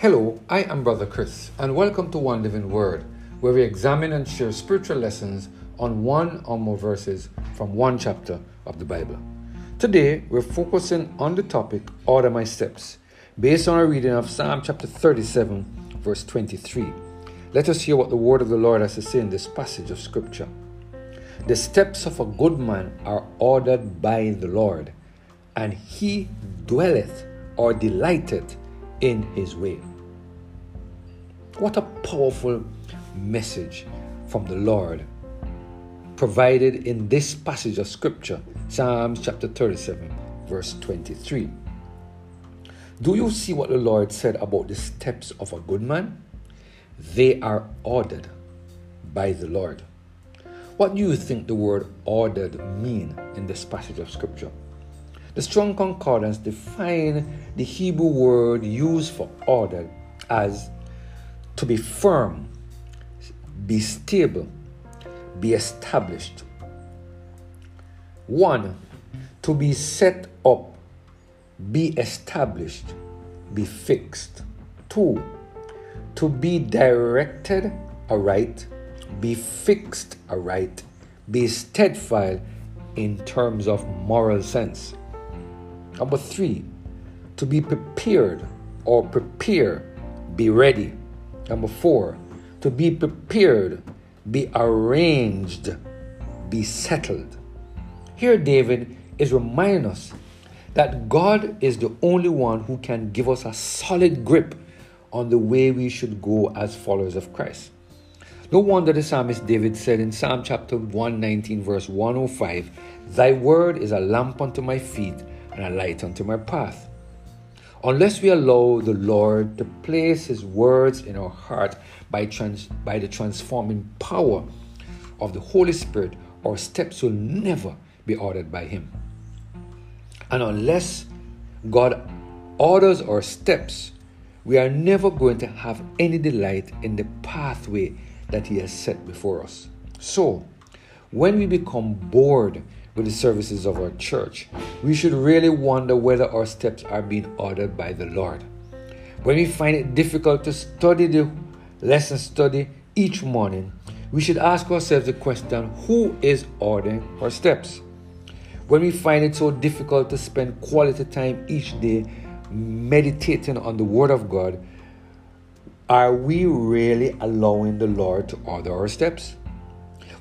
Hello, I am Brother Chris, and welcome to One Living Word, where we examine and share spiritual lessons on one or more verses from one chapter of the Bible. Today, we're focusing on the topic Order My Steps, based on a reading of Psalm chapter 37, verse 23. Let us hear what the word of the Lord has to say in this passage of Scripture. The steps of a good man are ordered by the Lord, and he dwelleth or delighteth in his way. What a powerful message from the Lord provided in this passage of scripture, Psalms chapter 37, verse 23. Do you see what the Lord said about the steps of a good man? They are ordered by the Lord. What do you think the word ordered mean in this passage of scripture? The Strong Concordance define the Hebrew word used for ordered as to be firm, be stable, be established. One, to be set up, be established, be fixed. Two, to be directed aright, be fixed aright, be steadfast in terms of moral sense. Number three, to be prepared or prepare, be ready. Number four, to be prepared, be arranged, be settled. Here, David is reminding us that God is the only one who can give us a solid grip on the way we should go as followers of Christ. No wonder the psalmist David said in Psalm chapter 119, verse 105, Thy word is a lamp unto my feet and a light unto my path. Unless we allow the Lord to place His words in our heart by, trans- by the transforming power of the Holy Spirit, our steps will never be ordered by Him. And unless God orders our steps, we are never going to have any delight in the pathway that He has set before us. So, when we become bored with the services of our church, we should really wonder whether our steps are being ordered by the Lord. When we find it difficult to study the lesson study each morning, we should ask ourselves the question who is ordering our steps? When we find it so difficult to spend quality time each day meditating on the Word of God, are we really allowing the Lord to order our steps?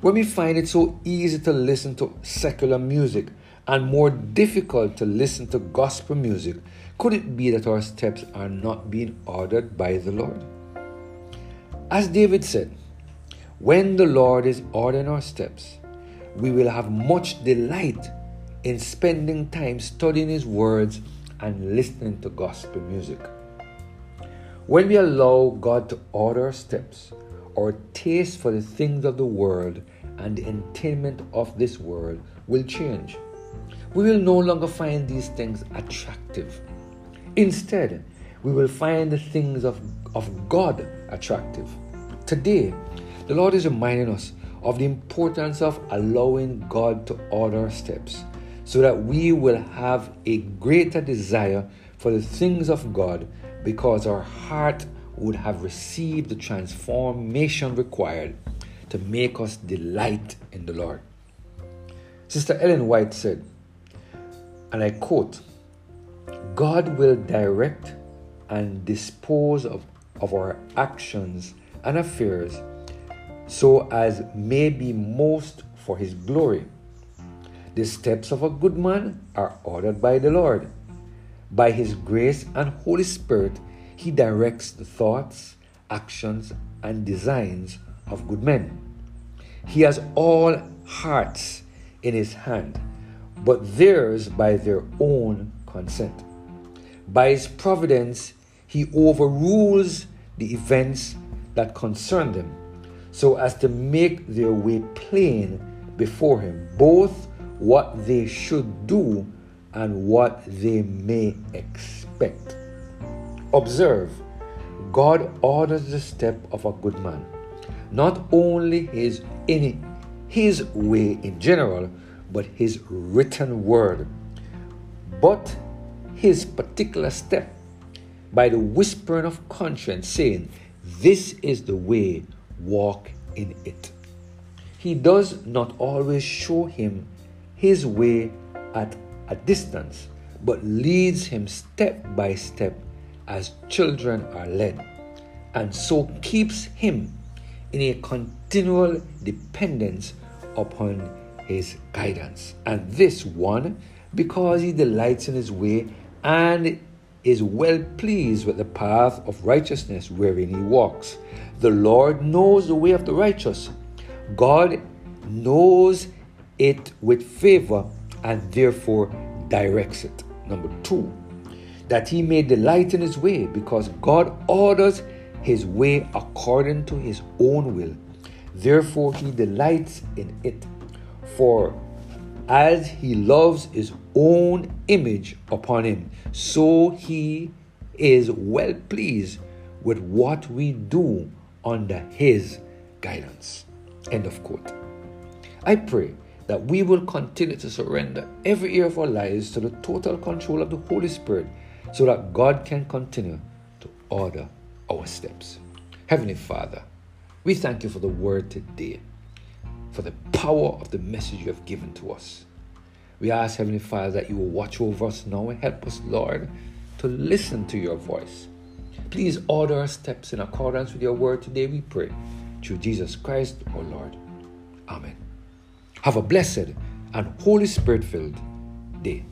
When we find it so easy to listen to secular music and more difficult to listen to gospel music, could it be that our steps are not being ordered by the Lord? As David said, when the Lord is ordering our steps, we will have much delight in spending time studying His words and listening to gospel music. When we allow God to order our steps, our taste for the things of the world and the entertainment of this world will change. We will no longer find these things attractive. Instead, we will find the things of, of God attractive. Today, the Lord is reminding us of the importance of allowing God to order our steps so that we will have a greater desire for the things of God because our heart would have received the transformation required to make us delight in the Lord. Sister Ellen White said, and I quote, God will direct and dispose of, of our actions and affairs so as may be most for his glory. The steps of a good man are ordered by the Lord. By his grace and Holy Spirit, he directs the thoughts, actions, and designs of good men. He has all hearts in his hand, but theirs by their own consent. By his providence, he overrules the events that concern them, so as to make their way plain before him, both what they should do and what they may expect. Observe, God orders the step of a good man, not only his in his way in general, but his written word. But his particular step by the whispering of conscience, saying, This is the way, walk in it. He does not always show him his way at a distance, but leads him step by step as children are led, and so keeps him in a continual dependence upon his guidance. And this one, because he delights in his way and is well pleased with the path of righteousness wherein he walks. The Lord knows the way of the righteous. God knows it with favor and therefore directs it. Number two, that he may delight in his way because God orders his way according to his own will. Therefore, he delights in it. For as he loves his own image upon him, so he is well pleased with what we do under his guidance. End of quote. I pray that we will continue to surrender every area of our lives to the total control of the Holy Spirit so that God can continue to order our steps. Heavenly Father, we thank you for the word today, for the power of the message you have given to us. We ask, Heavenly Father, that you will watch over us now and help us, Lord, to listen to your voice. Please order our steps in accordance with your word today, we pray. Through Jesus Christ, our Lord. Amen. Have a blessed and Holy Spirit filled day.